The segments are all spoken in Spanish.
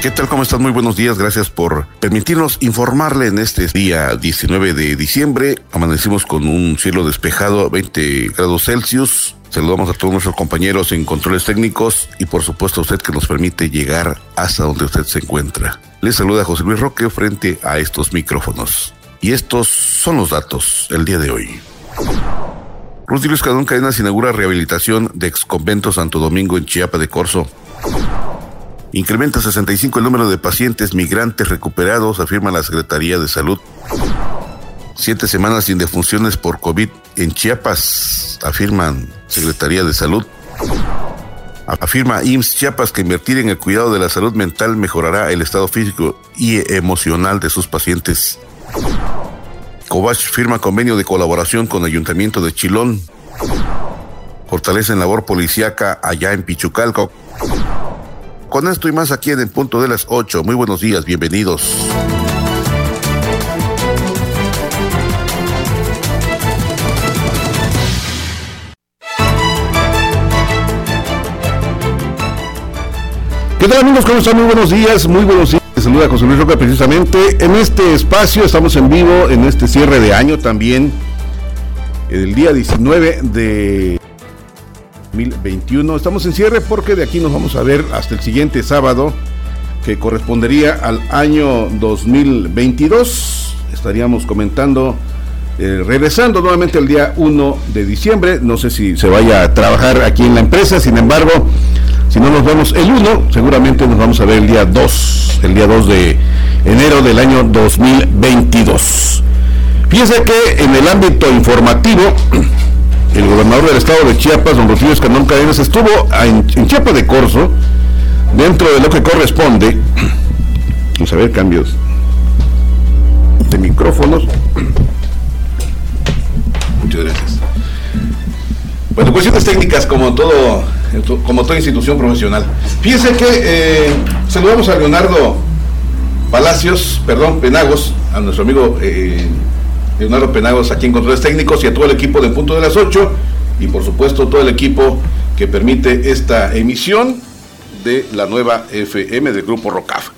¿Qué tal? ¿Cómo están? Muy buenos días. Gracias por permitirnos informarle en este día 19 de diciembre. Amanecimos con un cielo despejado a 20 grados Celsius. Saludamos a todos nuestros compañeros en controles técnicos y por supuesto a usted que nos permite llegar hasta donde usted se encuentra. Les saluda José Luis Roque frente a estos micrófonos. Y estos son los datos el día de hoy. Rutilio Escadón Cadenas inaugura rehabilitación de ex convento Santo Domingo en Chiapa de Corzo. Incrementa 65 el número de pacientes migrantes recuperados, afirma la Secretaría de Salud. Siete semanas sin defunciones por COVID en Chiapas, afirman Secretaría de Salud. Afirma IMSS Chiapas que invertir en el cuidado de la salud mental mejorará el estado físico y emocional de sus pacientes. Cobach firma convenio de colaboración con Ayuntamiento de Chilón. Fortalecen labor policíaca allá en Pichucalco. Con esto y más aquí en el punto de las 8. Muy buenos días, bienvenidos. ¿Qué tal amigos? ¿Cómo están? Muy buenos días, muy buenos días. Les saluda José Luis Roca precisamente. En este espacio estamos en vivo, en este cierre de año también, el día 19 de 2021. Estamos en cierre porque de aquí nos vamos a ver hasta el siguiente sábado, que correspondería al año 2022. Estaríamos comentando, eh, regresando nuevamente el día 1 de diciembre. No sé si se vaya a trabajar aquí en la empresa, sin embargo, si no nos vemos el 1, seguramente nos vamos a ver el día 2, el día 2 de enero del año 2022. Fíjense que en el ámbito informativo, el gobernador del estado de Chiapas, don Rocío Escandón Cadenas, estuvo en, en Chiapas de Corzo, dentro de lo que corresponde, vamos a ver cambios de micrófonos. Muchas gracias. Bueno, cuestiones técnicas como todo, como toda institución profesional. Fíjense que eh, saludamos a Leonardo Palacios, perdón, Penagos, a nuestro amigo eh, Leonardo Penagos aquí en Controles Técnicos y a todo el equipo de Punto de las 8 y por supuesto todo el equipo que permite esta emisión de la nueva FM del Grupo ROCAF.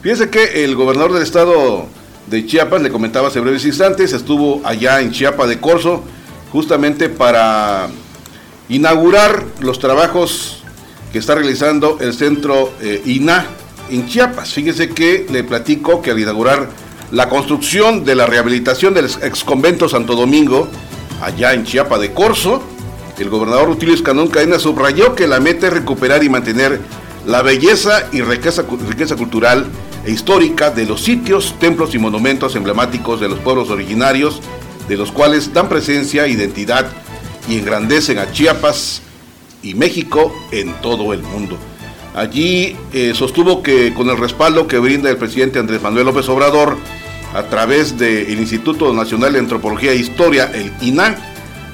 Fíjense que el gobernador del estado de Chiapas, le comentaba hace breves instantes, estuvo allá en Chiapa de Corzo justamente para inaugurar los trabajos que está realizando el centro eh, INA en Chiapas. Fíjese que le platico que al inaugurar la construcción de la rehabilitación del ex convento Santo Domingo, allá en Chiapa de Corzo, el gobernador Rutilio Escanón Cadena subrayó que la meta es recuperar y mantener la belleza y riqueza cultural e histórica de los sitios, templos y monumentos emblemáticos de los pueblos originarios, de los cuales dan presencia, identidad y engrandecen a Chiapas y México en todo el mundo. Allí eh, sostuvo que con el respaldo que brinda el presidente Andrés Manuel López Obrador a través del Instituto Nacional de Antropología e Historia, el INA,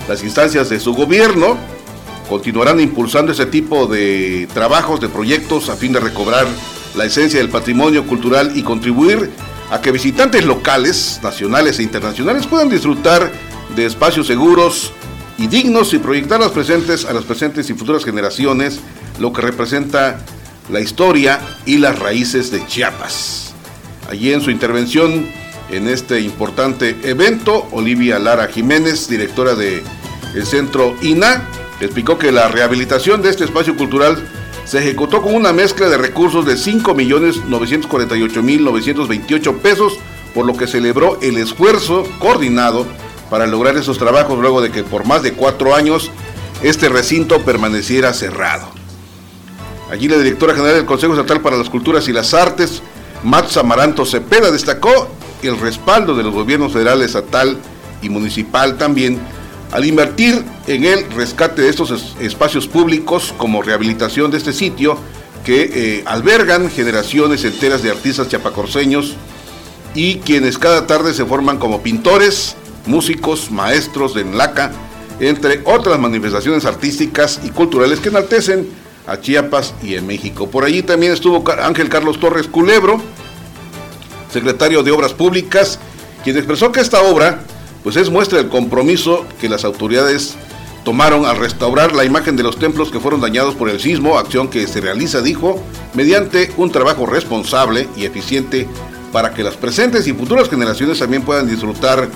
las instancias de su gobierno continuarán impulsando ese tipo de trabajos, de proyectos a fin de recobrar la esencia del patrimonio cultural y contribuir a que visitantes locales, nacionales e internacionales puedan disfrutar de espacios seguros y dignos y proyectar las presentes a las presentes y futuras generaciones lo que representa la historia y las raíces de Chiapas. Allí en su intervención en este importante evento, Olivia Lara Jiménez, directora del el centro INA, explicó que la rehabilitación de este espacio cultural se ejecutó con una mezcla de recursos de 5.948.928 pesos, por lo que celebró el esfuerzo coordinado para lograr esos trabajos luego de que por más de cuatro años este recinto permaneciera cerrado. Allí la directora general del Consejo Estatal para las Culturas y las Artes, Mats Amaranto Cepeda, destacó el respaldo de los gobiernos federal, estatal y municipal también al invertir en el rescate de estos espacios públicos como rehabilitación de este sitio que eh, albergan generaciones enteras de artistas chapacorseños y quienes cada tarde se forman como pintores, músicos, maestros de enlaca, entre otras manifestaciones artísticas y culturales que enaltecen a Chiapas y en México. Por allí también estuvo Ángel Carlos Torres Culebro, secretario de Obras Públicas, quien expresó que esta obra pues es muestra del compromiso que las autoridades tomaron al restaurar la imagen de los templos que fueron dañados por el sismo, acción que se realiza, dijo, mediante un trabajo responsable y eficiente para que las presentes y futuras generaciones también puedan disfrutar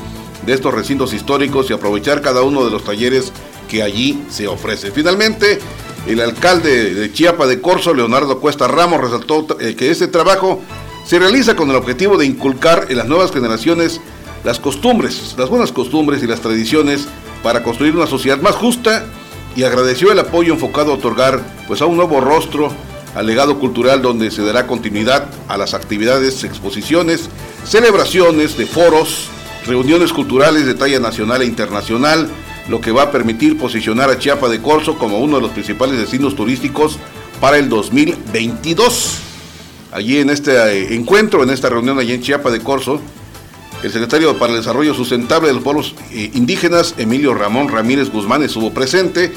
de estos recintos históricos y aprovechar cada uno de los talleres que allí se ofrecen. Finalmente, el alcalde de Chiapa de Corzo, Leonardo Cuesta Ramos, resaltó eh, que este trabajo se realiza con el objetivo de inculcar en las nuevas generaciones las costumbres, las buenas costumbres y las tradiciones para construir una sociedad más justa y agradeció el apoyo enfocado a otorgar pues a un nuevo rostro al legado cultural donde se dará continuidad a las actividades, exposiciones, celebraciones de foros, reuniones culturales de talla nacional e internacional, lo que va a permitir posicionar a Chiapa de Corzo como uno de los principales destinos turísticos para el 2022. Allí en este eh, encuentro, en esta reunión allí en Chiapa de Corzo, el secretario para el Desarrollo Sustentable de los Pueblos eh, Indígenas, Emilio Ramón Ramírez Guzmán, estuvo presente,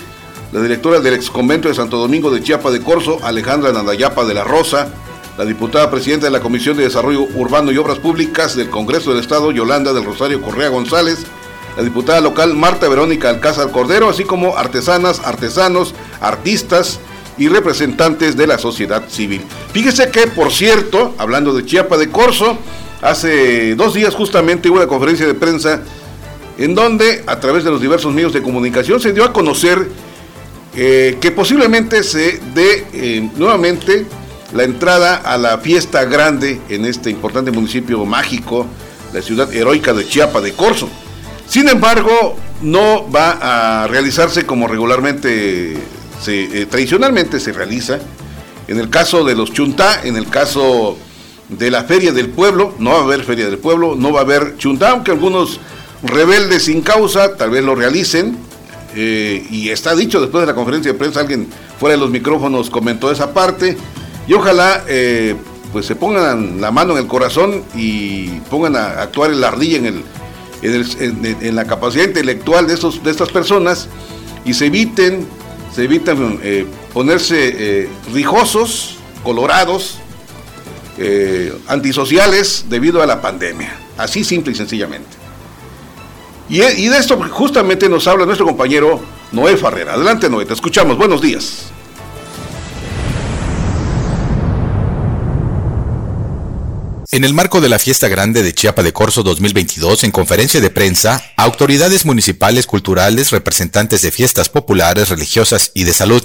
la directora del ex convento de Santo Domingo de Chiapa de Corzo, Alejandra Nandayapa de la Rosa, la diputada presidenta de la Comisión de Desarrollo Urbano y Obras Públicas del Congreso del Estado, Yolanda del Rosario Correa González, la diputada local Marta Verónica Alcázar Cordero, así como artesanas, artesanos, artistas y representantes de la sociedad civil. Fíjese que, por cierto, hablando de Chiapa de Corzo, hace dos días justamente hubo una conferencia de prensa en donde, a través de los diversos medios de comunicación, se dio a conocer eh, que posiblemente se dé eh, nuevamente la entrada a la fiesta grande en este importante municipio mágico, la ciudad heroica de Chiapa de Corzo. Sin embargo, no va a realizarse como regularmente, se, eh, tradicionalmente se realiza. En el caso de los Chuntá, en el caso de la Feria del Pueblo, no va a haber Feria del Pueblo, no va a haber Chuntá, aunque algunos rebeldes sin causa tal vez lo realicen, eh, y está dicho después de la conferencia de prensa, alguien fuera de los micrófonos comentó esa parte, y ojalá eh, pues se pongan la mano en el corazón y pongan a actuar en la ardilla en, el, en, la capacidad intelectual de, estos, de estas personas y se eviten, se eviten eh, ponerse rijosos, colorados, antisociales debido a la pandemia. Así simple y sencillamente. Y, de esto justamente nos habla nuestro compañero Noé Farrera. Adelante Noé, te escuchamos. Buenos días. En el marco de la Fiesta Grande de Chiapa de Corzo 2022, en conferencia de prensa, autoridades municipales, culturales, representantes de fiestas populares, religiosas y de salud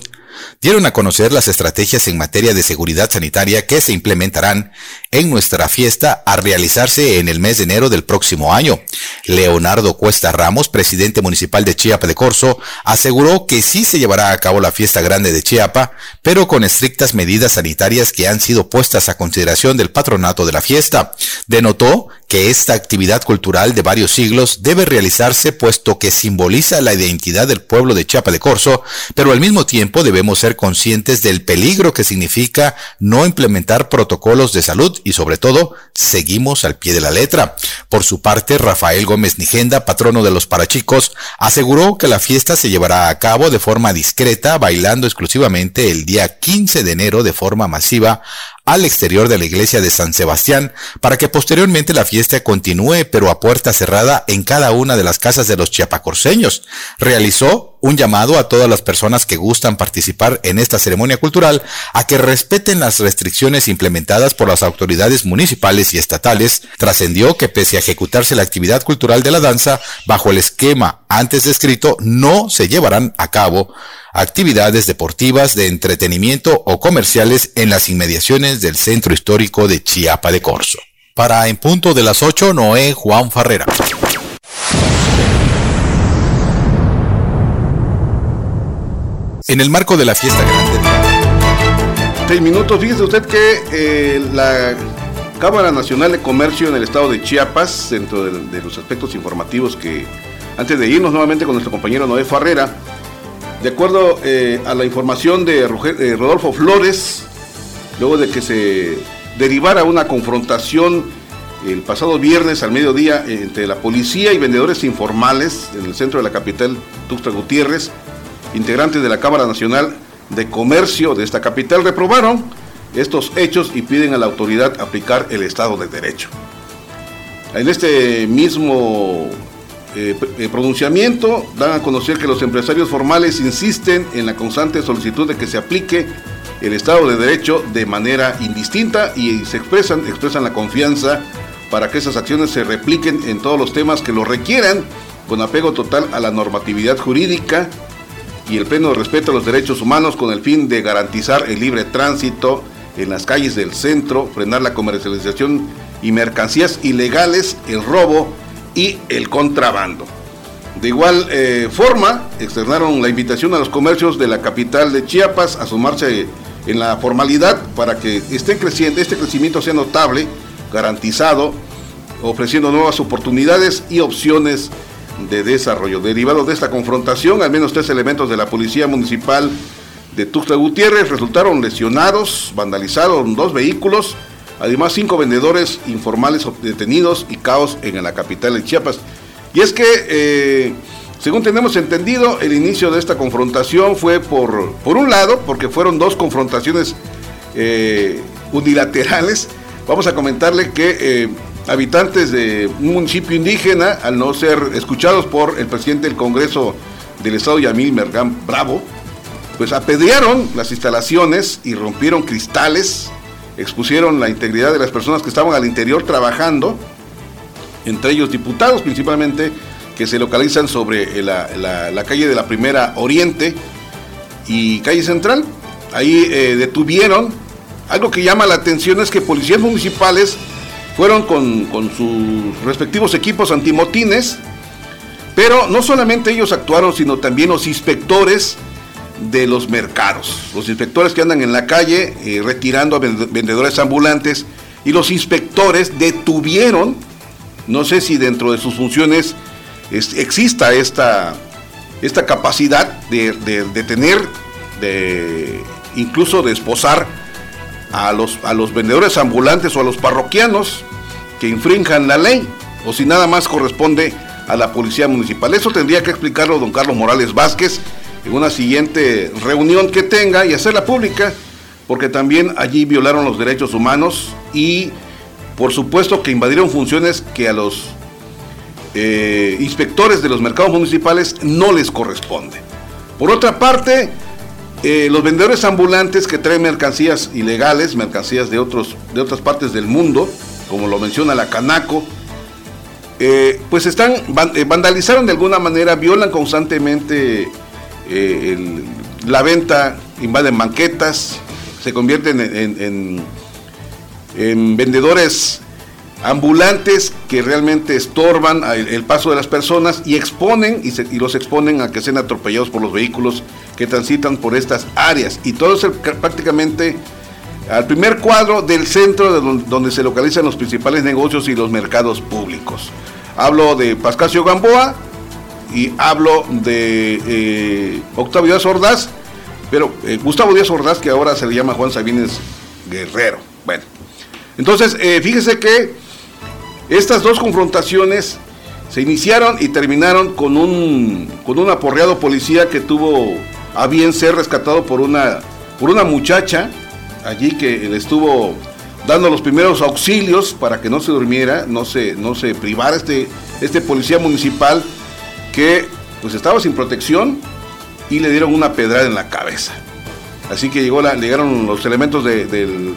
dieron a conocer las estrategias en materia de seguridad sanitaria que se implementarán en nuestra fiesta a realizarse en el mes de enero del próximo año. Leonardo Cuesta Ramos, presidente municipal de Chiapa de Corzo, aseguró que sí se llevará a cabo la fiesta grande de Chiapa, pero con estrictas medidas sanitarias que han sido puestas a consideración del patronato de la fiesta. Denotó que esta actividad cultural de varios siglos debe realizarse puesto que simboliza la identidad del pueblo de Chiapa de Corzo, pero al mismo tiempo debemos ser conscientes del peligro que significa no implementar protocolos de salud y sobre todo seguimos al pie de la letra. Por su parte, Rafael Gómez Nigenda, patrono de los parachicos, aseguró que la fiesta se llevará a cabo de forma discreta, bailando exclusivamente el día 15 de enero de forma masiva al exterior de la iglesia de San Sebastián para que posteriormente la fiesta continúe pero a puerta cerrada en cada una de las casas de los chiapacorseños. Realizó un llamado a todas las personas que gustan participar en esta ceremonia cultural a que respeten las restricciones implementadas por las autoridades municipales y estatales. Trascendió que pese a ejecutarse la actividad cultural de la danza bajo el esquema antes descrito, no se llevarán a cabo actividades deportivas, de entretenimiento o comerciales en las inmediaciones del centro histórico de Chiapa de Corzo. Para En Punto de las 8, Noé Juan Farrera. En el marco de la fiesta grande. Seis minutos, fíjese usted que eh, la Cámara Nacional de Comercio en el estado de Chiapas, dentro de, los aspectos informativos que, antes de irnos nuevamente con nuestro compañero Noé Farrera, de acuerdo eh, a la información de eh, Rodolfo Flores, luego de que se derivara una confrontación el pasado viernes al mediodía entre la policía y vendedores informales en el centro de la capital, Tuxtla Gutiérrez, integrantes de la Cámara Nacional de Comercio de esta capital, reprobaron estos hechos y piden a la autoridad aplicar el Estado de Derecho. En este mismo eh, eh, pronunciamiento dan a conocer que los empresarios formales insisten en la constante solicitud de que se aplique el Estado de Derecho de manera indistinta y se expresan, expresan la confianza para que esas acciones se repliquen en todos los temas que lo requieran con apego total a la normatividad jurídica y el pleno respeto a los derechos humanos con el fin de garantizar el libre tránsito en las calles del centro, frenar la comercialización y mercancías ilegales, el robo y el contrabando. De igual eh, forma, externaron la invitación a los comercios de la capital de Chiapas a sumarse en la formalidad para que esté creciendo, este crecimiento sea notable, garantizado, ofreciendo nuevas oportunidades y opciones de desarrollo. Derivado de esta confrontación, al menos tres elementos de la Policía Municipal de Tuxtla Gutiérrez resultaron lesionados, vandalizaron dos vehículos, además cinco vendedores informales detenidos y caos en la capital de Chiapas. Y es que, eh, según tenemos entendido, el inicio de esta confrontación fue por, por un lado, porque fueron dos confrontaciones eh, unilaterales. Vamos a comentarle que eh, habitantes de un municipio indígena, al no ser escuchados por el presidente del Congreso del Estado, Yamil Mergán Bravo, pues apedrearon las instalaciones y rompieron cristales, expusieron la integridad de las personas que estaban al interior trabajando, entre ellos diputados principalmente, que se localizan sobre la, calle de la Primera Oriente y calle Central. Ahí eh, detuvieron. Algo que llama la atención es que policías municipales fueron con, con sus respectivos equipos antimotines, pero no solamente ellos actuaron, sino también los inspectores de los mercados, los inspectores que andan en la calle eh, retirando a vendedores ambulantes y los inspectores detuvieron, no sé si dentro de sus funciones exista esta, esta capacidad de, de, de, de incluso de esposar a los, a los vendedores ambulantes o a los parroquianos que infrinjan la ley, o si nada más corresponde a la policía municipal. Eso tendría que explicarlo don Carlos Morales Vázquez, en una siguiente reunión que tenga y hacerla pública, porque también allí violaron los derechos humanos y por supuesto que invadieron funciones que a los eh, inspectores de los mercados municipales no les corresponde. Por otra parte, eh, los vendedores ambulantes que traen mercancías ilegales, mercancías de, otros, de otras partes del mundo, como lo menciona la Canaco, eh, pues están vandalizaron de alguna manera, violan constantemente eh, la venta, invaden banquetas, se convierten en, en, vendedores ambulantes que realmente estorban el, paso de las personas y exponen y, y, los exponen a que sean atropellados por los vehículos que transitan por estas áreas. Y todo es prácticamente al primer cuadro del centro de donde, se localizan los principales negocios y los mercados públicos. Hablo de Pascasio Gamboa, y hablo de eh, Octavio Díaz Ordaz, pero eh, Gustavo Díaz Ordaz, que ahora se le llama Juan Sabines Guerrero. Bueno, entonces eh, fíjese que estas dos confrontaciones se iniciaron y terminaron con un, con un aporreado policía que tuvo a bien ser rescatado por una, por una muchacha allí que le estuvo dando los primeros auxilios para que no se durmiera, no se, no se privara este, este policía municipal que pues estaba sin protección y le dieron una pedrada en la cabeza. Así que llegó la, llegaron los elementos de,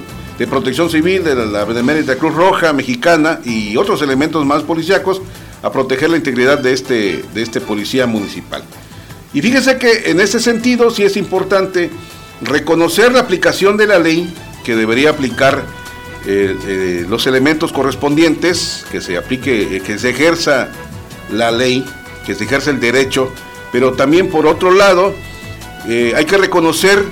protección civil de la, Benemérita Cruz Roja Mexicana y otros elementos más policíacos a proteger la integridad de este, de este policía municipal. Y fíjese que en ese sentido sí es importante reconocer la aplicación de la ley que debería aplicar eh, eh, los elementos correspondientes, que se aplique, eh, que se ejerza la ley que se ejerce el derecho, pero también por otro lado hay que reconocer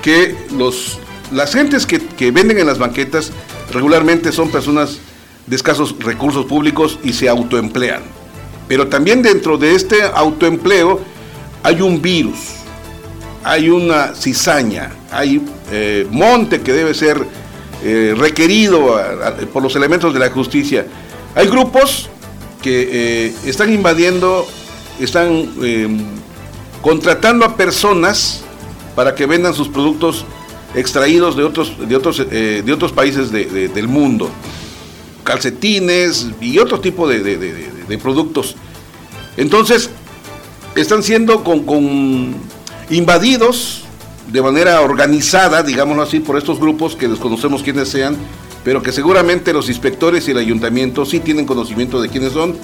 que los, las gentes que, venden en las banquetas regularmente son personas de escasos recursos públicos y se autoemplean. Pero también dentro de este autoempleo hay un virus, hay una cizaña, hay eh, monte que debe ser eh, requerido por los elementos de la justicia. Hay grupos que eh, están invadiendo, están em, contratando a personas para que vendan sus productos extraídos de otros, de otros, de otros países del mundo, calcetines y otro tipo de, productos Entonces, están siendo con, invadidos de manera organizada, digámoslo así, por estos grupos que desconocemos quiénes sean, pero que seguramente los inspectores y el ayuntamiento sí tienen conocimiento de quiénes son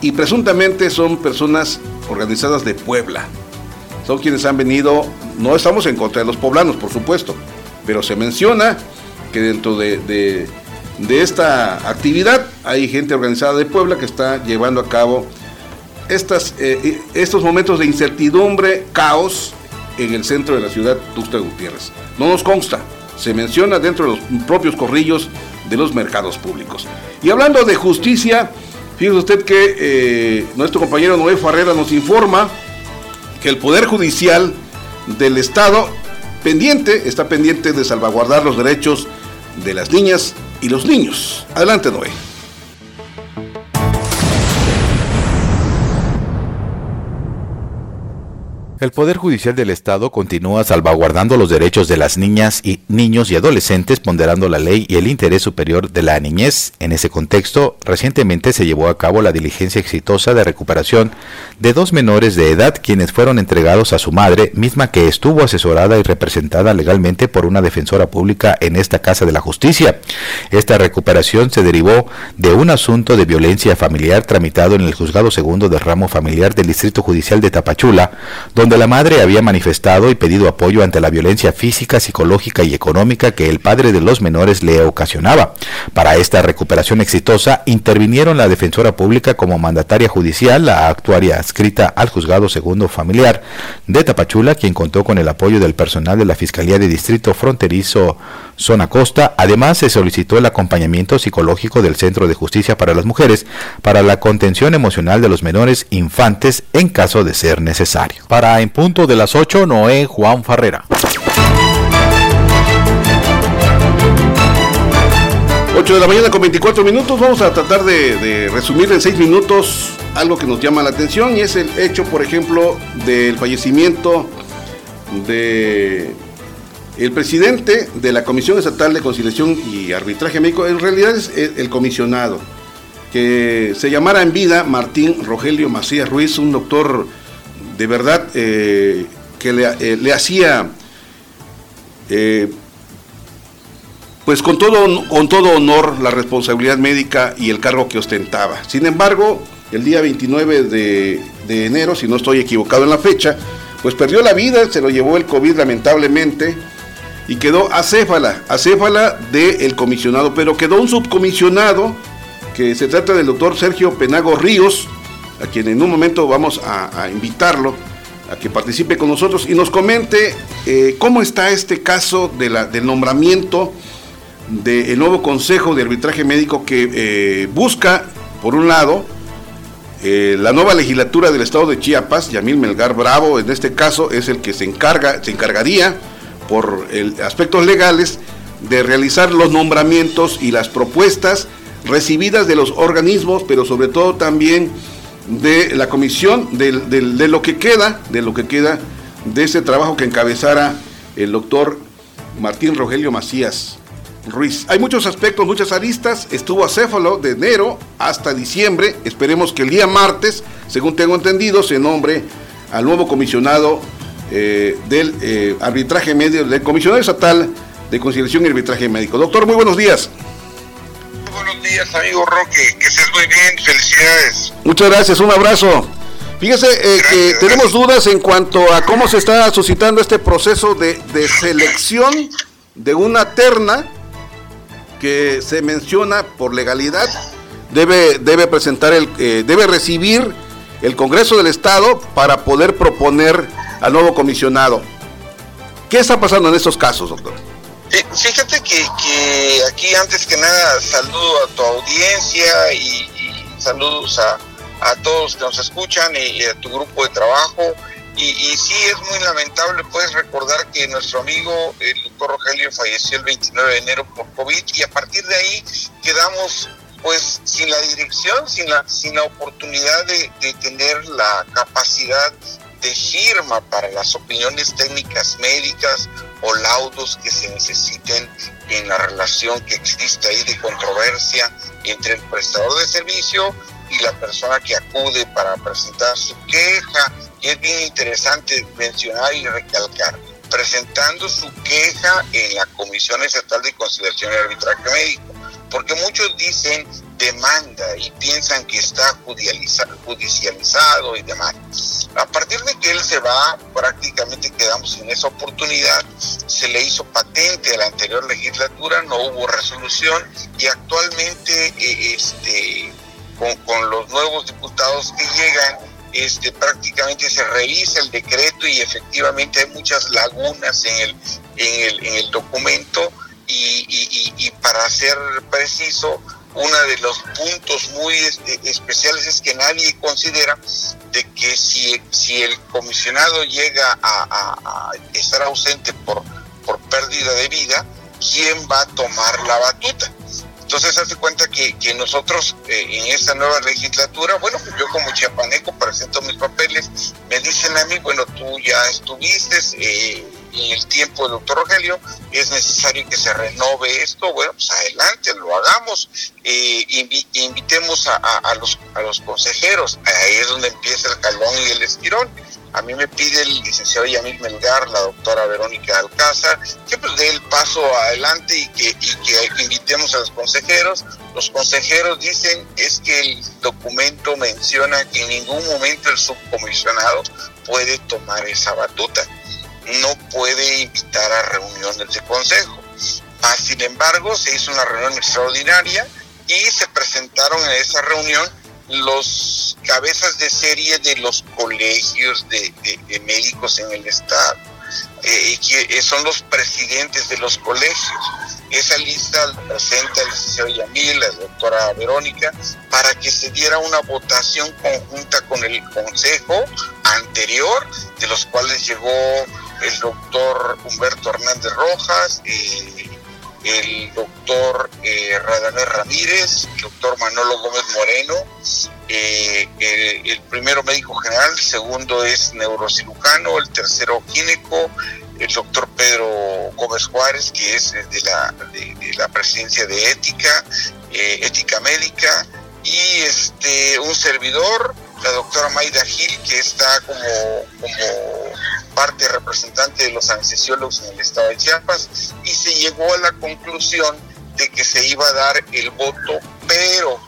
y presuntamente son personas organizadas de Puebla. Son quienes han venido, no estamos en contra de los poblanos, por supuesto, pero se menciona que dentro de, esta actividad hay gente organizada de Puebla que está llevando a cabo estas, eh, estos momentos de incertidumbre, caos en el centro de la ciudad Tuxtla Gutiérrez. No nos consta, se menciona dentro de los propios corrillos de los mercados públicos. Y hablando de justicia, fíjese usted que eh, nuestro compañero Noé Farrera nos informa que el Poder Judicial del Estado pendiente, está pendiente de salvaguardar los derechos de las niñas y los niños. Adelante, Noé. El Poder Judicial del Estado continúa salvaguardando los derechos de las niñas y niños y adolescentes, ponderando la ley y el interés superior de la niñez. En ese contexto, recientemente se llevó a cabo la diligencia exitosa de recuperación de dos menores de edad quienes fueron entregados a su madre, misma que estuvo asesorada y representada legalmente por una defensora pública en esta Casa de la Justicia. Esta recuperación se derivó de un asunto de violencia familiar tramitado en el Juzgado Segundo de Ramo Familiar del Distrito Judicial de Tapachula, donde la madre había manifestado y pedido apoyo ante la violencia física, psicológica y económica que el padre de los menores le ocasionaba. Para esta recuperación exitosa intervinieron la defensora pública como mandataria judicial, la actuaria adscrita al juzgado segundo familiar de Tapachula, quien contó con el apoyo del personal de la Fiscalía de Distrito Fronterizo Zona Costa. Además, se solicitó el acompañamiento psicológico del Centro de Justicia para las Mujeres para la contención emocional de los menores infantes en caso de ser necesario. Para en punto de las 8, Noé Juan Farrera. 8 de la mañana con 24 minutos. Vamos a tratar de, resumir en 6 minutos algo que nos llama la atención y es el hecho, por ejemplo, del fallecimiento de el presidente de la Comisión Estatal de Conciliación y Arbitraje Médico. En realidad es el comisionado que se llamara en vida Martín Rogelio Macías Ruiz, un doctor de verdad eh, que le, eh, hacía, eh, pues con todo, con todo honor, la responsabilidad médica y el cargo que ostentaba. Sin embargo, el día 29 de, enero, si no estoy equivocado en la fecha, pues perdió la vida, se lo llevó el COVID lamentablemente y quedó acéfala, acéfala del comisionado, pero quedó un subcomisionado que se trata del doctor Sergio Penago Ríos, a quien en un momento vamos a, invitarlo a que participe con nosotros y nos comente eh, cómo está este caso de del nombramiento del nuevo Consejo de Arbitraje Médico que eh, busca, por un lado, eh, la nueva legislatura del estado de Chiapas, Yamil Melgar Bravo, en este caso es el que se encarga, se encargaría por aspectos legales de realizar los nombramientos y las propuestas recibidas de los organismos, pero sobre todo también de la comisión de, lo que queda, de lo que queda de ese trabajo que encabezara el doctor Martín Rogelio Macías Ruiz. Hay muchos aspectos, muchas aristas. Estuvo acéfalo de enero hasta diciembre. Esperemos que el día martes, según tengo entendido, se nombre al nuevo comisionado eh, del eh, arbitraje médico, del comisionado estatal de conciliación y arbitraje médico. Doctor, muy buenos días buenos días, amigo Roque. Que estés muy bien. Felicidades. Muchas gracias. Un abrazo. Fíjese eh, que tenemos dudas en cuanto a cómo se está suscitando este proceso de, selección de una terna que se menciona por legalidad debe, debe presentar el eh, debe recibir el Congreso del Estado para poder proponer al nuevo comisionado. ¿Qué está pasando en estos casos, doctor? Fíjate que, aquí antes que nada saludo a tu audiencia y, saludos a, todos que nos escuchan y, a tu grupo de trabajo. Y, y, sí es muy lamentable, puedes recordar que nuestro amigo, el doctor Rogelio, falleció el 29 de enero por COVID y a partir de ahí quedamos pues sin la dirección, sin la, sin la oportunidad de, de tener la capacidad de firma para las opiniones técnicas médicas o laudos que se necesiten en la relación que existe ahí de controversia entre el prestador de servicio y la persona que acude para presentar su queja, y es bien interesante mencionar y recalcar, presentando su queja en la Comisión Estatal de Conciliación y Arbitraje Médico, porque muchos dicen demanda y piensan que está judicializado y demás. A partir de que él se va, prácticamente quedamos en esa oportunidad, se le hizo patente a la anterior legislatura, no hubo resolución y actualmente eh, este, con, con los nuevos diputados que llegan, este, prácticamente se revisa el decreto y efectivamente hay muchas lagunas en el, en el, en el documento y, y, y, para ser preciso, uno de los puntos muy especiales es que nadie considera de que si, si el comisionado llega a, estar ausente por, por pérdida de vida, ¿quién va a tomar la batuta? Entonces, hace cuenta que, que nosotros eh, en esta nueva legislatura, bueno, pues yo como chiapaneco presento mis papeles, me dicen a mí, bueno, tú ya estuviste eh, en el tiempo del doctor Rogelio, es necesario que se renove esto, bueno, pues adelante, lo hagamos, eh, invitemos a, los consejeros, ahí es donde empieza el calón y el estirón a mí me pide el licenciado Yamil Melgar, la doctora Verónica Alcázar, que pues dé el paso adelante y que, y que invitemos a los consejeros. Los consejeros dicen es que el documento menciona que en ningún momento el subcomisionado puede tomar esa batuta, no puede invitar a reuniones de consejo. Ah, sin embargo, se hizo una reunión extraordinaria y se presentaron en esa reunión los cabezas de serie de los colegios de, médicos en el estado, eh, que son los presidentes de los colegios. Esa lista la presenta el licenciado Yamil, la doctora Verónica, para que se diera una votación conjunta con el consejo anterior, de los cuales llegó el doctor Humberto Hernández Rojas, eh, el doctor eh, Ramírez, el doctor Manolo Gómez Moreno, eh, el, primero médico general, el segundo es neurocirujano, el tercero gineco, el doctor Pedro Gómez Juárez, que es de la, de, la presidencia de ética, eh, ética médica, y este un servidor, la doctora Maida Gil, que está como parte representante de los anestesiólogos en el estado de Chiapas, y se llegó a la conclusión de que se iba a dar el voto, pero,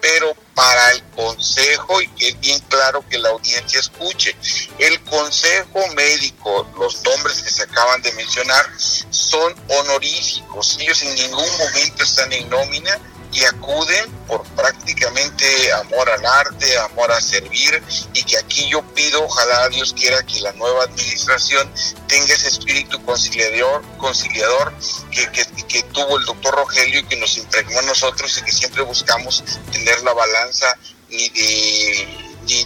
pero para el consejo, y que es bien claro que la audiencia escuche, el consejo médico, los nombres que se acaban de mencionar, son honoríficos, ellos en ningún momento están en nómina, y acuden por prácticamente amor al arte, amor a servir y que aquí yo pido, ojalá Dios quiera que la nueva administración tenga ese espíritu conciliador, conciliador que, que, tuvo el doctor Rogelio y que nos impregnó a nosotros y que siempre buscamos tener la balanza ni de, ni,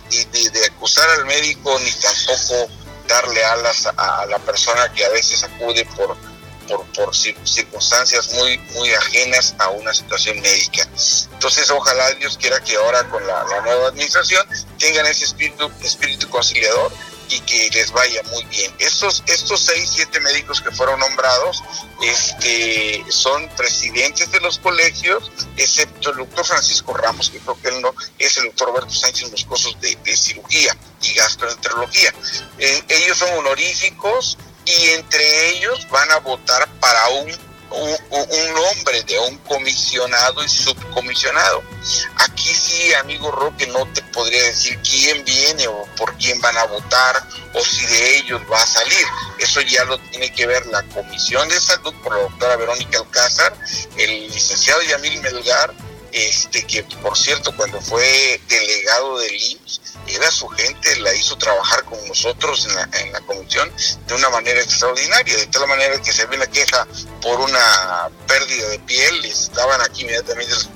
de acusar al médico ni tampoco darle alas a la persona que a veces acude por por, por circunstancias muy, muy ajenas a una situación médica. Entonces, ojalá Dios quiera que ahora con la, nueva administración tengan ese espíritu, espíritu conciliador y que les vaya muy bien. Estos, estos seis, siete médicos que fueron nombrados este, son presidentes de los colegios, excepto el doctor Francisco Ramos, que creo que él no, es el doctor Roberto Sánchez Moscosos de, de cirugía y gastroenterología. Eh, ellos son honoríficos, y entre ellos van a votar para un, un, nombre de un comisionado y subcomisionado. Aquí sí, amigo Roque, no te podría decir quién viene o por quién van a votar o si de ellos va a salir. Eso ya lo tiene que ver la Comisión de Salud por la doctora Verónica Alcázar, el licenciado Yamil Melgar, este que por cierto cuando fue delegado del IMSS era su gente, la hizo trabajar con nosotros en la, comisión de una manera extraordinaria, de tal manera que se ve la queja por una pérdida de piel, estaban aquí inmediatamente los,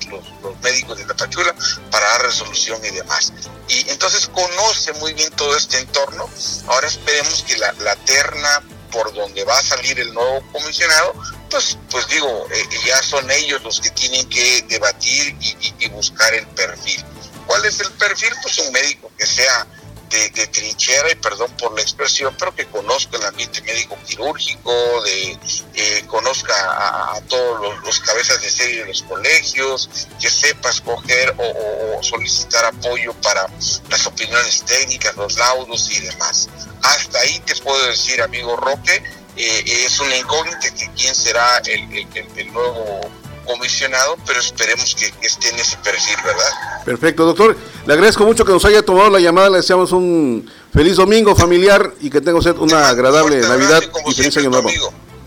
los, médicos de Tapachula para dar resolución y demás. Y entonces conoce muy bien todo este entorno, ahora esperemos que la, la terna por donde va a salir el nuevo comisionado, pues, pues digo, eh, ya son ellos los que tienen que debatir y, buscar el perfil. ¿Cuál es el perfil? Pues un médico que sea de, trinchera, y perdón por la expresión, pero que conozca el ambiente médico quirúrgico, de eh, conozca a, todos los, cabezas de serie de los colegios, que sepa escoger o, solicitar apoyo para las opiniones técnicas, los laudos y demás. Hasta ahí te puedo decir, amigo Roque, eh, es una incógnita que quién será el, el nuevo comisionado, pero esperemos que, esté en ese perfil, ¿verdad? Perfecto, doctor. Le agradezco mucho que nos haya tomado la llamada, le deseamos un feliz domingo familiar y que tenga usted una agradable Navidad y feliz año nuevo.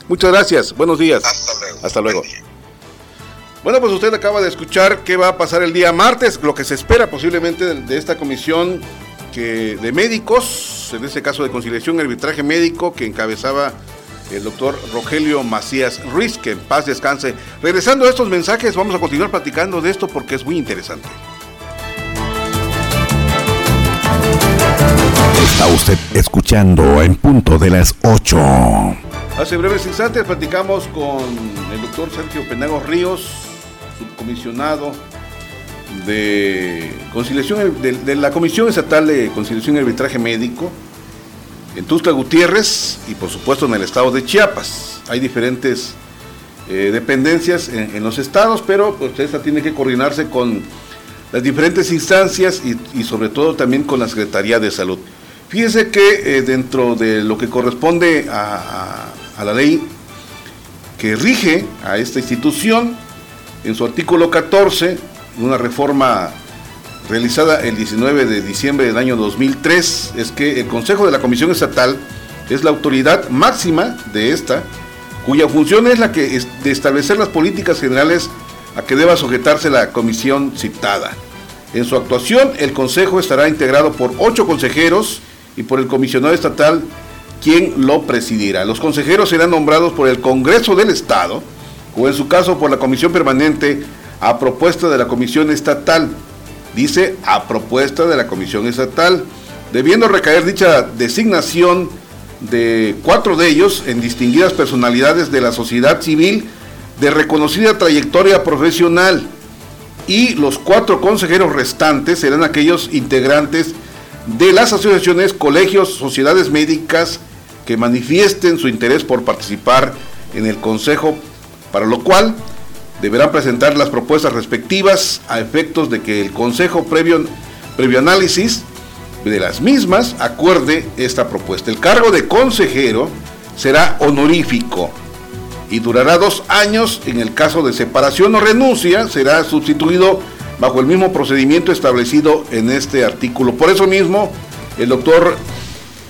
Muchas gracias, buenos días. Hasta luego. Hasta luego. Bueno, pues usted acaba de escuchar qué va a pasar el día martes, lo que se espera posiblemente de, esta comisión que, de médicos, en este caso de conciliación y arbitraje médico, que encabezaba el doctor Rogelio Macías Ruiz, que en paz descanse. Regresando a estos mensajes, vamos a continuar platicando de esto porque es muy interesante. Está usted escuchando en punto de las 8. Hace breves instantes platicamos con el doctor Sergio Penagos Ríos, subcomisionado de conciliación de, de la Comisión Estatal de Conciliación y Arbitraje Médico, en Tuxtla Gutiérrez y por supuesto en el estado de Chiapas. Hay diferentes eh, dependencias en, los estados, pero pues esta tiene que coordinarse con las diferentes instancias y, sobre todo también con la Secretaría de Salud. Fíjese que eh, dentro de lo que corresponde a, a la ley que rige a esta institución, en su artículo 14, una reforma realizada el 19 de diciembre del año 2003 es que el Consejo de la Comisión Estatal es la autoridad máxima de esta, cuya función es la que de establecer las políticas generales a que deba sujetarse la comisión citada. En su actuación, el Consejo estará integrado por ocho consejeros y por el comisionado estatal, quien lo presidirá. Los consejeros serán nombrados por el Congreso del Estado o en su caso por la Comisión Permanente a propuesta de la Comisión Estatal dice a propuesta de la Comisión Estatal, debiendo recaer dicha designación de cuatro de ellos en distinguidas personalidades de la sociedad civil de reconocida trayectoria profesional y los cuatro consejeros restantes serán aquellos integrantes de las asociaciones, colegios, sociedades médicas que manifiesten su interés por participar en el Consejo, para lo cual deberán presentar las propuestas respectivas a efectos de que el Consejo previo, previo análisis de las mismas acuerde esta propuesta. El cargo de consejero será honorífico y durará dos años. En el caso de separación o renuncia, será sustituido bajo el mismo procedimiento establecido en este artículo. Por eso mismo, el doctor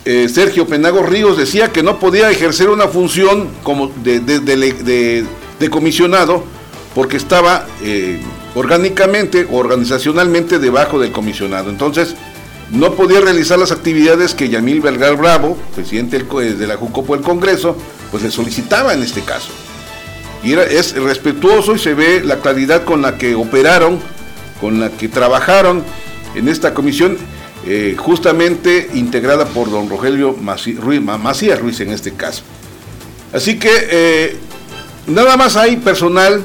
eh, Sergio Penago Ríos decía que no podía ejercer una función como de, de comisionado porque estaba eh, orgánicamente organizacionalmente debajo del comisionado. Entonces, no podía realizar las actividades que Yamil Belgar Bravo, presidente eh, de la JUCOPO del Congreso, pues le solicitaba en este caso. Y es respetuoso y se ve la claridad con la que operaron, con la que trabajaron en esta comisión, eh, justamente integrada por don Rogelio Macías Ruiz en este caso. Así que nada más hay personal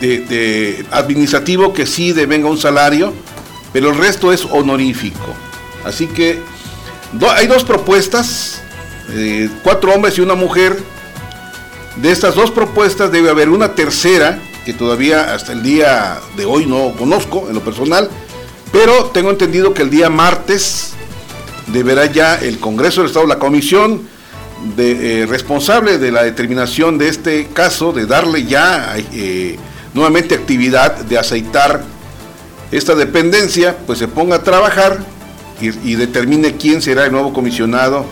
de, administrativo que sí devenga un salario, pero el resto es honorífico. Así que hay dos propuestas, eh, cuatro hombres y una mujer. De estas dos propuestas debe haber una tercera, que todavía hasta el día de hoy no conozco en lo personal, pero tengo entendido que el día martes deberá ya el Congreso del Estado, la comisión eh, responsable de la determinación de este caso, de darle ya eh, nuevamente actividad de aceitar esta dependencia, pues se ponga a trabajar y, determine quién será el nuevo comisionado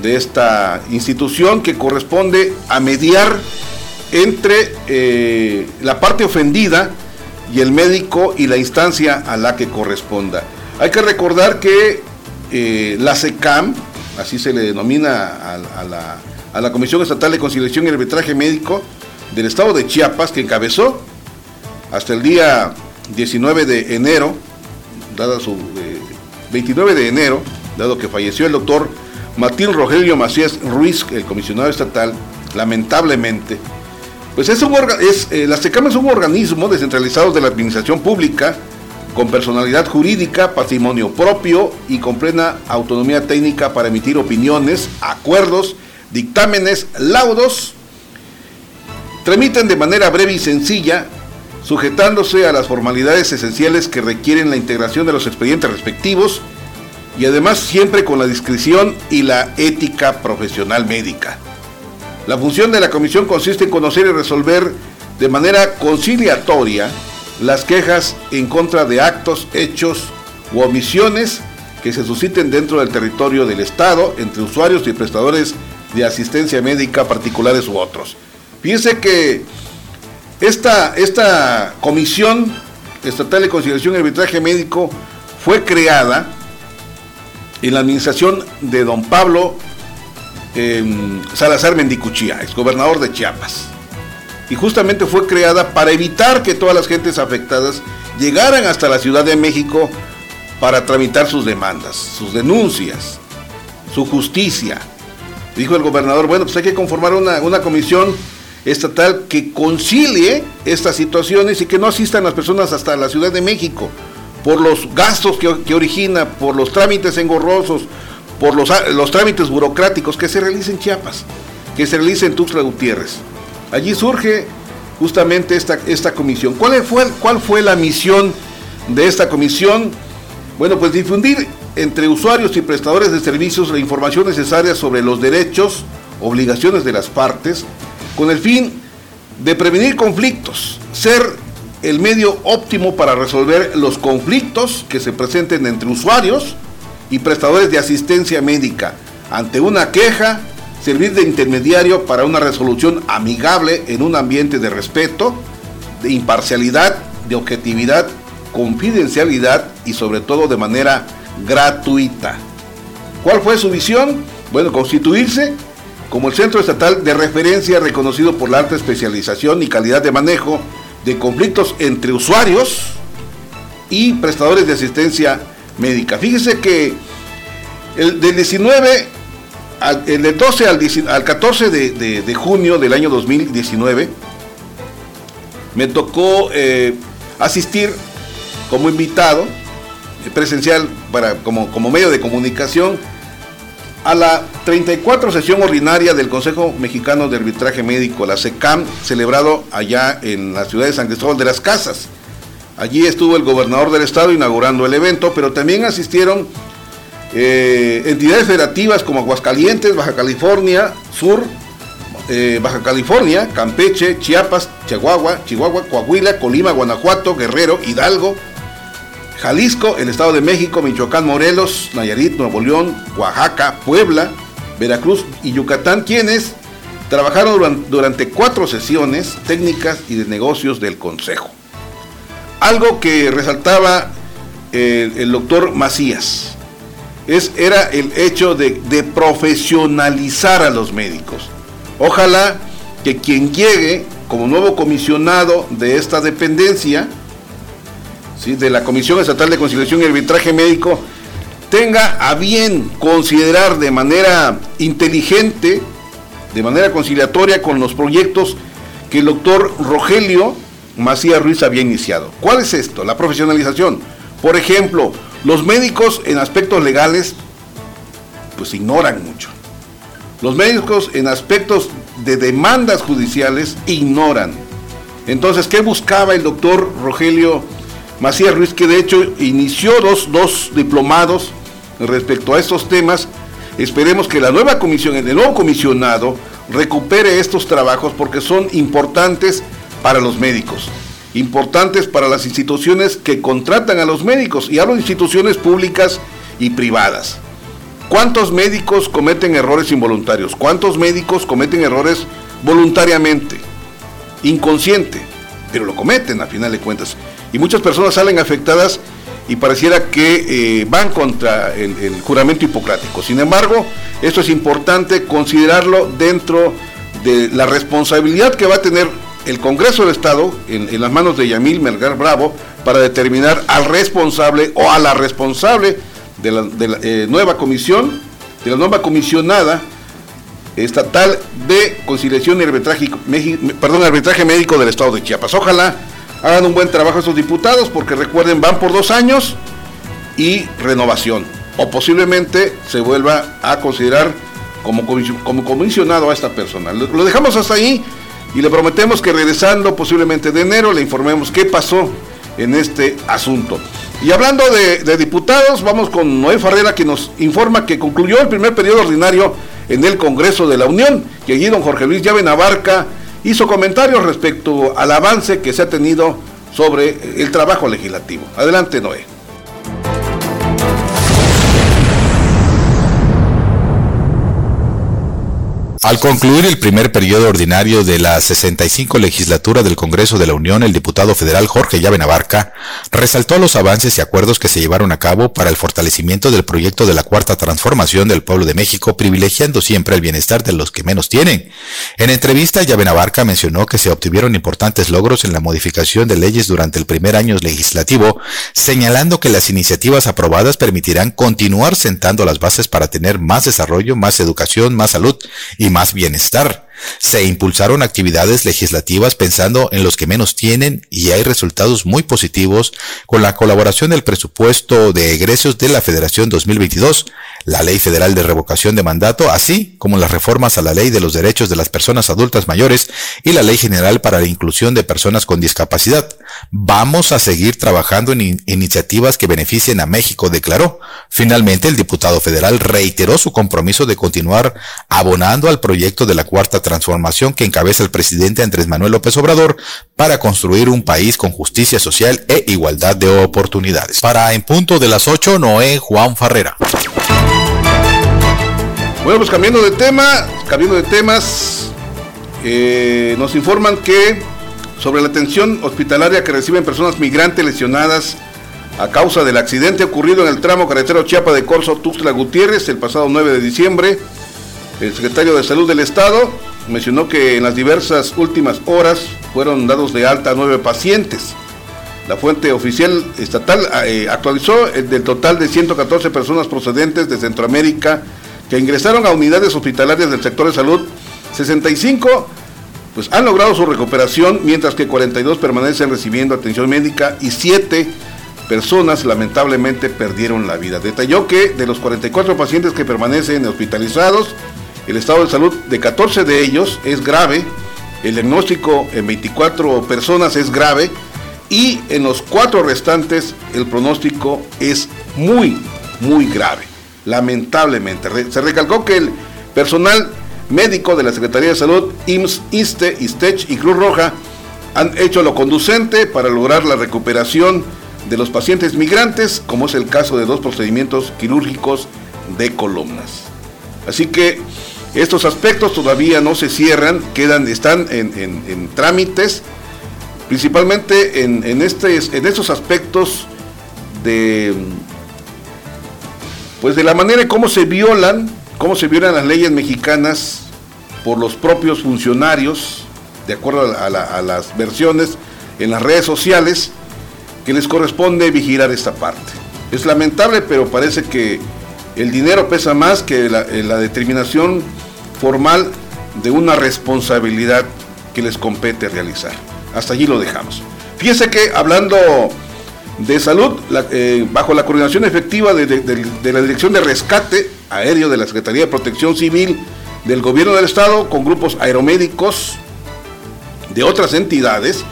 de esta institución que corresponde a mediar entre eh, la parte ofendida y el médico y la instancia a la que corresponda. Hay que recordar que eh, la SECAM, así se le denomina a, la, a la Comisión Estatal de Conciliación y Arbitraje Médico, del estado de Chiapas, que encabezó hasta el día 19 de enero, dada su 29 eh, de enero, dado que falleció el doctor Martín Rogelio Macías Ruiz, el comisionado estatal, lamentablemente, pues es un es, eh, la SECAM es un organismo descentralizado de la administración pública con personalidad jurídica, patrimonio propio y con plena autonomía técnica para emitir opiniones, acuerdos, dictámenes, laudos, tramiten de manera breve y sencilla, sujetándose a las formalidades esenciales que requieren la integración de los expedientes respectivos y además siempre con la discreción y la ética profesional médica. La función de la comisión consiste en conocer y resolver de manera conciliatoria las quejas en contra de actos, hechos u omisiones que se susciten dentro del territorio del Estado entre usuarios y prestadores de asistencia médica particulares u otros. Fíjense que esta, esta comisión estatal de conciliación y arbitraje médico fue creada en la administración de don Pablo em, Salazar Mendicuchía, exgobernador de Chiapas. Y justamente fue creada para evitar que todas las gentes afectadas llegaran hasta la Ciudad de México para tramitar sus demandas, sus denuncias, su justicia. Dijo el gobernador, bueno, pues hay que conformar una, una comisión estatal que concilie estas situaciones y que no asistan las personas hasta la Ciudad de México por los gastos que, origina, por los trámites engorrosos, por los, los trámites burocráticos que se realicen en Chiapas, que se realicen en Tuxtla Gutiérrez. Allí surge justamente esta, esta comisión. ¿Cuál fue, ¿Cuál fue la misión de esta comisión? Bueno, pues difundir entre usuarios y prestadores de servicios la información necesaria sobre los derechos, obligaciones de las partes, con el fin de prevenir conflictos, ser el medio óptimo para resolver los conflictos que se presenten entre usuarios y prestadores de asistencia médica ante una queja, servir de intermediario para una resolución amigable en un ambiente de respeto, de imparcialidad, de objetividad, confidencialidad y sobre todo de manera gratuita. ¿Cuál fue su visión? Bueno, constituirse como el centro estatal de referencia reconocido por la alta especialización y calidad de manejo de conflictos entre usuarios y prestadores de asistencia médica. Fíjese que el del 19, el del 12 al, 14 de, junio del año 2019, me tocó eh, asistir como invitado eh, presencial para, como, como medio de comunicación a la 34 sesión ordinaria del Consejo Mexicano de Arbitraje Médico, la SECAM, celebrado allá en la ciudad de San Cristóbal de las Casas. Allí estuvo el gobernador del estado inaugurando el evento, pero también asistieron eh, entidades federativas como Aguascalientes, Baja California Sur, eh, Baja California, Campeche, Chiapas, Chihuahua, Chihuahua, Coahuila, Colima, Guanajuato, Guerrero, Hidalgo, Jalisco, el Estado de México, Michoacán, Morelos, Nayarit, Nuevo León, Oaxaca, Puebla, Veracruz y Yucatán, quienes trabajaron durante cuatro sesiones técnicas y de negocios del Consejo. Algo que resaltaba eh, el, doctor Macías es, era el hecho de profesionalizar a los médicos. Ojalá que quien llegue como nuevo comisionado de esta dependencia, de la Comisión Estatal de Conciliación y Arbitraje Médico tenga a bien considerar de manera inteligente, de manera conciliatoria con los proyectos que el doctor Rogelio Macías Ruiz había iniciado. ¿Cuál es esto? La profesionalización. Por ejemplo, los médicos en aspectos legales pues ignoran mucho. Los médicos en aspectos de demandas judiciales ignoran. Entonces, ¿qué buscaba el doctor Rogelio Macías Ruiz, que de hecho inició dos, dos diplomados respecto a estos temas. Esperemos que la nueva comisión, el nuevo comisionado, recupere estos trabajos porque son importantes para los médicos, importantes para las instituciones que contratan a los médicos, y hablo de instituciones públicas y privadas. ¿Cuántos médicos cometen errores involuntarios? ¿Cuántos médicos cometen errores voluntariamente? Inconsciente, pero lo cometen a final de cuentas y muchas personas salen afectadas y pareciera que eh, van contra el, juramento hipocrático. Sin embargo, esto es importante considerarlo dentro de la responsabilidad que va a tener el Congreso del Estado en, las manos de Yamil Melgar Bravo para determinar al responsable o a la responsable de la, eh, nueva comisión, de la nueva comisionada estatal de conciliación y perdón, arbitraje médico del Estado de Chiapas. Ojalá hagan un buen trabajo estos diputados, porque recuerden, van por dos años y renovación. O posiblemente se vuelva a considerar como, como comisionado a esta persona. Lo dejamos hasta ahí y le prometemos que regresando posiblemente de enero le informemos qué pasó en este asunto. Y hablando de, diputados, vamos con Noé Farrera que nos informa que concluyó el primer periodo ordinario en el Congreso de la Unión y allí don Jorge Luis Llave Navarca hizo comentarios respecto al avance que se ha tenido sobre el trabajo legislativo. Adelante Noé. Al concluir el primer periodo ordinario de la 65 legislatura del Congreso de la Unión, el diputado federal Jorge Llave Navarca resaltó los avances y acuerdos que se llevaron a cabo para el fortalecimiento del proyecto de la Cuarta Transformación del pueblo de México, privilegiando siempre el bienestar de los que menos tienen. En entrevista, Llave Navarca mencionó que se obtuvieron importantes logros en la modificación de leyes durante el primer año legislativo, señalando que las iniciativas aprobadas permitirán continuar sentando las bases para tener más desarrollo, más educación, más salud y más bienestar. Se impulsaron actividades legislativas pensando en los que menos tienen y hay resultados muy positivos con la colaboración del presupuesto de egresos de la Federación 2022, la Ley Federal de Revocación de Mandato, así como las reformas a la Ley de los Derechos de las Personas Adultas Mayores y la Ley General para la Inclusión de Personas con Discapacidad. Vamos a seguir trabajando en iniciativas que beneficien a México, declaró. Finalmente, el diputado federal reiteró su compromiso de continuar abonando al proyecto de la Cuarta transformación que encabeza el presidente Andrés Manuel López Obrador para construir un país con justicia social e igualdad de oportunidades. Para En Punto de las 8, Noé Juan Farrera. Bueno, pues cambiando de tema, cambiando de temas, eh, nos informan que sobre la atención hospitalaria que reciben personas migrantes lesionadas a causa del accidente ocurrido en el tramo carretero Chiapa de Corzo Tuxtla Gutiérrez el pasado 9 de diciembre, el secretario de Salud del Estado mencionó que en las diversas últimas horas fueron dados de alta nueve pacientes. La fuente oficial estatal eh, actualizó el del total de 114 personas procedentes de Centroamérica que ingresaron a unidades hospitalarias del sector de salud. 65 pues han logrado su recuperación, mientras que 42 permanecen recibiendo atención médica y 7 personas lamentablemente perdieron la vida. Detalló que de los 44 pacientes que permanecen hospitalizados, el estado de salud de 14 de ellos es grave, el diagnóstico en 24 personas es grave y en los cuatro restantes el pronóstico es muy, muy grave, lamentablemente. Se recalcó que el personal médico de la Secretaría de Salud, IMSS, ISTE, ISTECH y Cruz Roja han hecho lo conducente para lograr la recuperación de los pacientes migrantes, como es el caso de dos procedimientos quirúrgicos de columnas. Así que estos aspectos todavía no se cierran, quedan, están en, trámites, principalmente en, este, en estos aspectos de, pues de la manera en cómo se violan, cómo se violan las leyes mexicanas por los propios funcionarios, de acuerdo a las versiones en las redes sociales, que les corresponde vigilar esta parte. Es lamentable, pero parece que el dinero pesa más que la, eh, determinación formal de una responsabilidad que les compete realizar. Hasta allí lo dejamos. Fíjese que hablando de salud, eh, bajo la coordinación efectiva de, la Dirección de Rescate Aéreo de la Secretaría de Protección Civil del Gobierno del Estado, con grupos aeromédicos de otras entidades,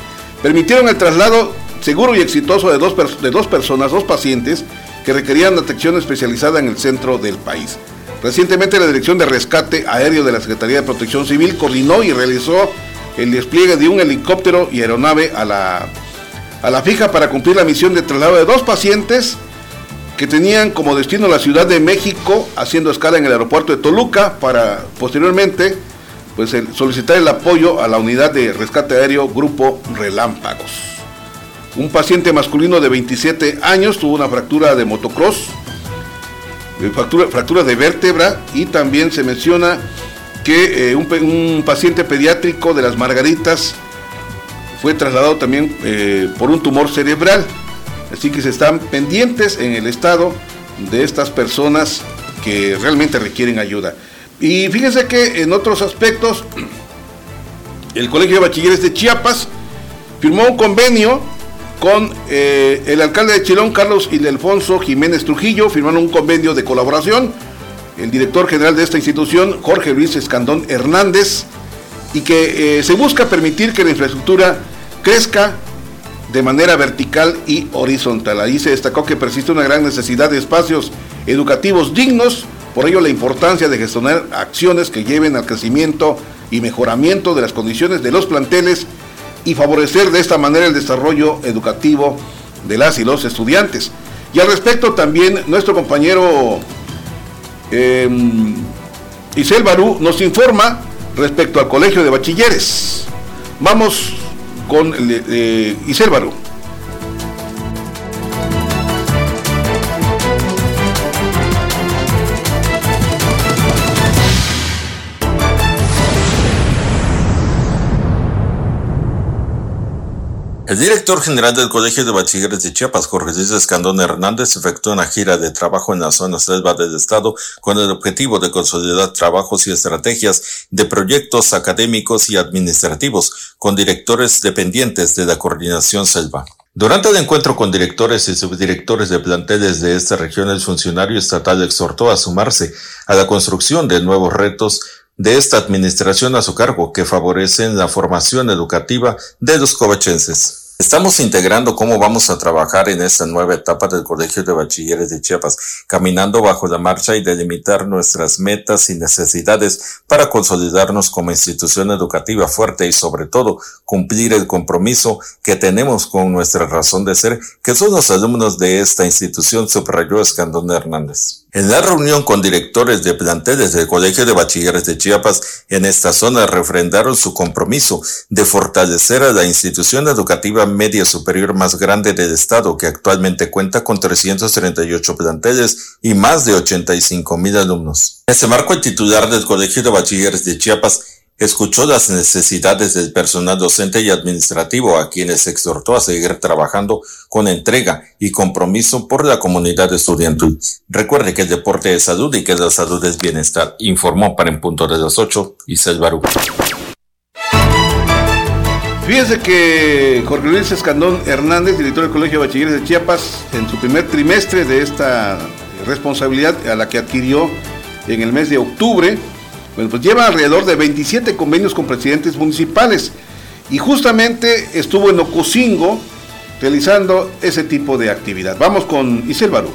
permitieron el traslado seguro y exitoso de dos personas, dos pacientes, que requerían atención especializada en el centro del país. Recientemente la Dirección de Rescate Aéreo de la Secretaría de Protección Civil coordinó y realizó el despliegue de un helicóptero y aeronave a la, a la fija para cumplir la misión de traslado de dos pacientes que tenían como destino la Ciudad de México, haciendo escala en el aeropuerto de Toluca para posteriormente pues, solicitar el apoyo a la unidad de rescate aéreo Grupo Relámpagos. Un paciente masculino de 27 años tuvo una fractura de motocross, eh, fractura, de vértebra y también se menciona que eh, un, paciente pediátrico de las Margaritas fue trasladado también eh, por un tumor cerebral. Así que se están pendientes en el estado de estas personas que realmente requieren ayuda. Y fíjense que en otros aspectos, el Colegio de Bachilleres de Chiapas firmó un convenio con eh, el alcalde de Chilón, Carlos Ildefonso Jiménez Trujillo, firmaron un convenio de colaboración. El director general de esta institución, Jorge Luis Escandón Hernández, y que eh, se busca permitir que la infraestructura crezca de manera vertical y horizontal. Ahí se destacó que persiste una gran necesidad de espacios educativos dignos, por ello la importancia de gestionar acciones que lleven al crecimiento y mejoramiento de las condiciones de los planteles y favorecer de esta manera el desarrollo educativo de las y los estudiantes. Y al respecto también nuestro compañero eh, Isel Barú nos informa respecto al Colegio de Bachilleres. Vamos con eh, Isel Barú. El director general del Colegio de Bachilleres de Chiapas, Jorge Luis Escandón Hernández, efectuó una gira de trabajo en la zona selva del estado con el objetivo de consolidar trabajos y estrategias de proyectos académicos y administrativos con directores dependientes de la coordinación selva. Durante el encuentro con directores y subdirectores de planteles de esta región, el funcionario estatal exhortó a sumarse a la construcción de nuevos retos de esta administración a su cargo que favorecen la formación educativa de los covachenses. Estamos integrando cómo vamos a trabajar en esta nueva etapa del Colegio de Bachilleres de Chiapas, caminando bajo la marcha y delimitar nuestras metas y necesidades para consolidarnos como institución educativa fuerte y sobre todo cumplir el compromiso que tenemos con nuestra razón de ser, que son los alumnos de esta institución, subrayó Escandón Hernández. En la reunión con directores de planteles del Colegio de Bachilleres de Chiapas, en esta zona refrendaron su compromiso de fortalecer a la institución educativa media superior más grande del Estado, que actualmente cuenta con 338 planteles y más de 85 mil alumnos. En ese marco, el titular del Colegio de Bachilleres de Chiapas escuchó las necesidades del personal docente y administrativo a quienes exhortó a seguir trabajando con entrega y compromiso por la comunidad estudiantil. Recuerde que el deporte es salud y que la salud es bienestar, informó para en punto de las 8 y Selvaru. Fíjense que Jorge Luis Escandón Hernández, director del Colegio de Bachilleres de Chiapas, en su primer trimestre de esta responsabilidad a la que adquirió en el mes de octubre, bueno, pues lleva alrededor de 27 convenios con presidentes municipales y justamente estuvo en Ocosingo realizando ese tipo de actividad. Vamos con Isel Barú.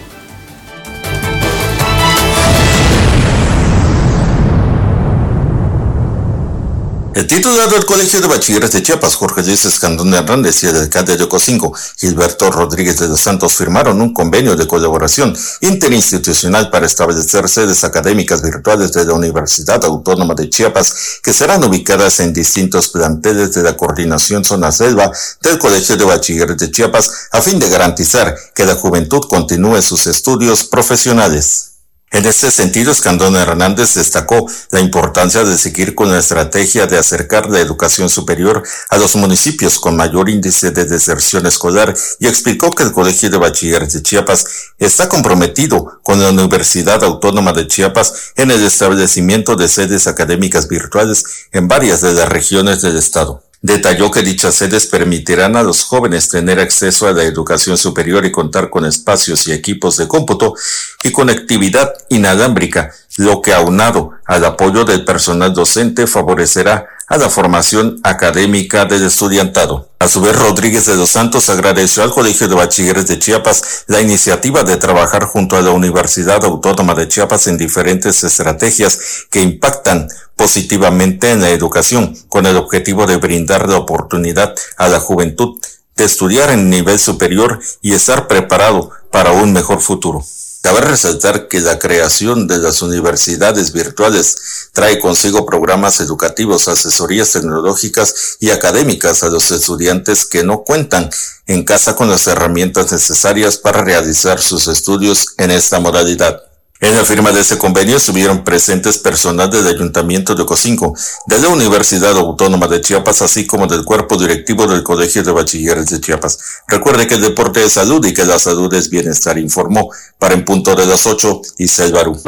El titular del Colegio de Bachilleres de Chiapas, Jorge Luis Escandón Hernández, y el alcalde de Ocosingo, Gilberto Rodríguez de los Santos, firmaron un convenio de colaboración interinstitucional para establecer sedes académicas virtuales de la Universidad Autónoma de Chiapas, que serán ubicadas en distintos planteles de la Coordinación Zona Selva del Colegio de Bachilleres de Chiapas, a fin de garantizar que la juventud continúe sus estudios profesionales. En este sentido, Escandón Hernández destacó la importancia de seguir con la estrategia de acercar la educación superior a los municipios con mayor índice de deserción escolar y explicó que el Colegio de Bachilleres de Chiapas está comprometido con la Universidad Autónoma de Chiapas en el establecimiento de sedes académicas virtuales en varias de las regiones del estado. Detalló que dichas sedes permitirán a los jóvenes tener acceso a la educación superior y contar con espacios y equipos de cómputo y conectividad inalámbrica, lo que aunado al apoyo del personal docente favorecerá a la formación académica del estudiantado. A su vez, Rodríguez de los Santos agradeció al Colegio de Bachilleres de Chiapas la iniciativa de trabajar junto a la Universidad Autónoma de Chiapas en diferentes estrategias que impactan positivamente en la educación, con el objetivo de brindar la oportunidad a la juventud de estudiar en nivel superior y estar preparado para un mejor futuro. Cabe resaltar que la creación de las universidades virtuales trae consigo programas educativos, asesorías tecnológicas y académicas a los estudiantes que no cuentan en casa con las herramientas necesarias para realizar sus estudios en esta modalidad. En la firma de ese convenio estuvieron presentes personal del Ayuntamiento de Cocinco, de la Universidad Autónoma de Chiapas, así como del cuerpo directivo del Colegio de Bachilleres de Chiapas. Recuerde que el deporte es salud y que la salud es bienestar, informó para en punto de las 8 y Selvaru.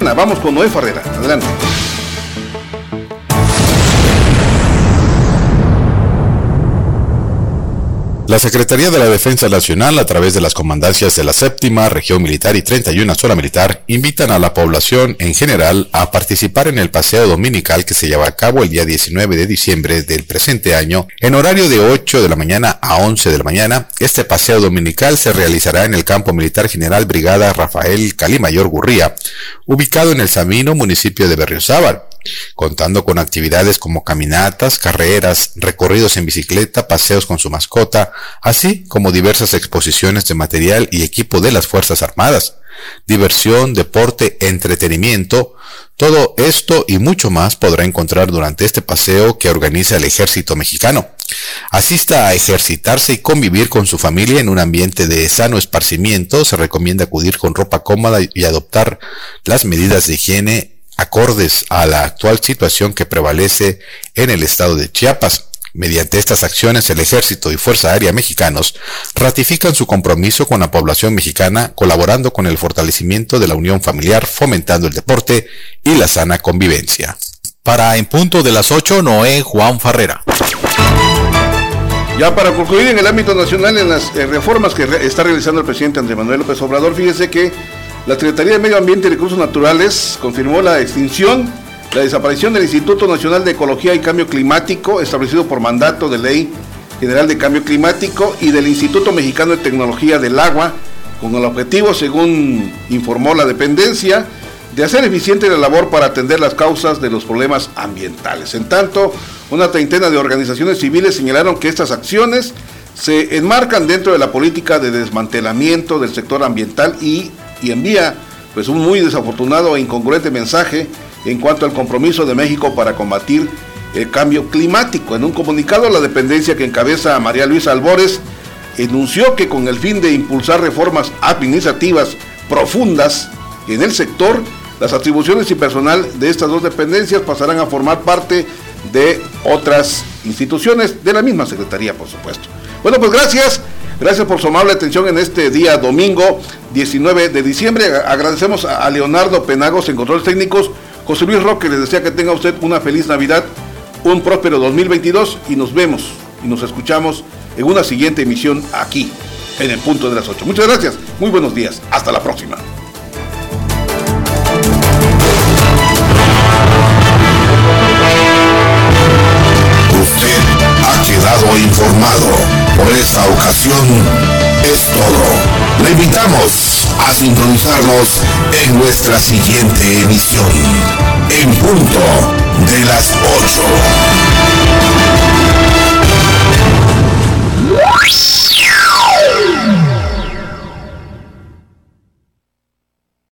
Vamos con Noé Ferrera, adelante. La Secretaría de la Defensa Nacional, a través de las comandancias de la séptima región militar y 31 zona militar, invitan a la población en general a participar en el paseo dominical que se lleva a cabo el día 19 de diciembre del presente año, en horario de 8 de la mañana a 11 de la mañana. Este paseo dominical se realizará en el campo militar general Brigada Rafael Calimayor Gurría, ubicado en el Samino, municipio de Berriozábal contando con actividades como caminatas, carreras, recorridos en bicicleta, paseos con su mascota, así como diversas exposiciones de material y equipo de las Fuerzas Armadas, diversión, deporte, entretenimiento, todo esto y mucho más podrá encontrar durante este paseo que organiza el ejército mexicano. Asista a ejercitarse y convivir con su familia en un ambiente de sano esparcimiento. Se recomienda acudir con ropa cómoda y adoptar las medidas de higiene acordes a la actual situación que prevalece en el estado de Chiapas. Mediante estas acciones, el Ejército y Fuerza Aérea mexicanos ratifican su compromiso con la población mexicana, colaborando con el fortalecimiento de la unión familiar, fomentando el deporte y la sana convivencia. Para En Punto de las 8, Noé Juan Farrera. Ya para concluir en el ámbito nacional, en las eh, reformas que está realizando el presidente Andrés Manuel López Obrador, fíjese que la Secretaría de Medio Ambiente y Recursos Naturales confirmó la extinción, la desaparición del Instituto Nacional de Ecología y Cambio Climático, establecido por mandato de Ley General de Cambio Climático, y del Instituto Mexicano de Tecnología del Agua, con el objetivo, según informó la dependencia, de hacer eficiente la labor para atender las causas de los problemas ambientales. En tanto, una treintena de organizaciones civiles señalaron que estas acciones se enmarcan dentro de la política de desmantelamiento del sector ambiental y y envía pues un muy desafortunado e incongruente mensaje en cuanto al compromiso de México para combatir el cambio climático. En un comunicado, la dependencia que encabeza a María Luisa Albores enunció que con el fin de impulsar reformas administrativas profundas en el sector, las atribuciones y personal de estas dos dependencias pasarán a formar parte de otras instituciones de la misma Secretaría, por supuesto. Bueno, pues gracias. Gracias por su amable atención en este día domingo 19 de diciembre. Agradecemos a Leonardo Penagos en controles técnicos. José Luis Roque les desea que tenga usted una feliz Navidad, un próspero 2022 y nos vemos y nos escuchamos en una siguiente emisión aquí en el punto de las 8. Muchas gracias, muy buenos días, hasta la próxima. Usted ha quedado informado. Por esta ocasión es todo. Le invitamos a sintonizarnos en nuestra siguiente emisión, en punto de las 8.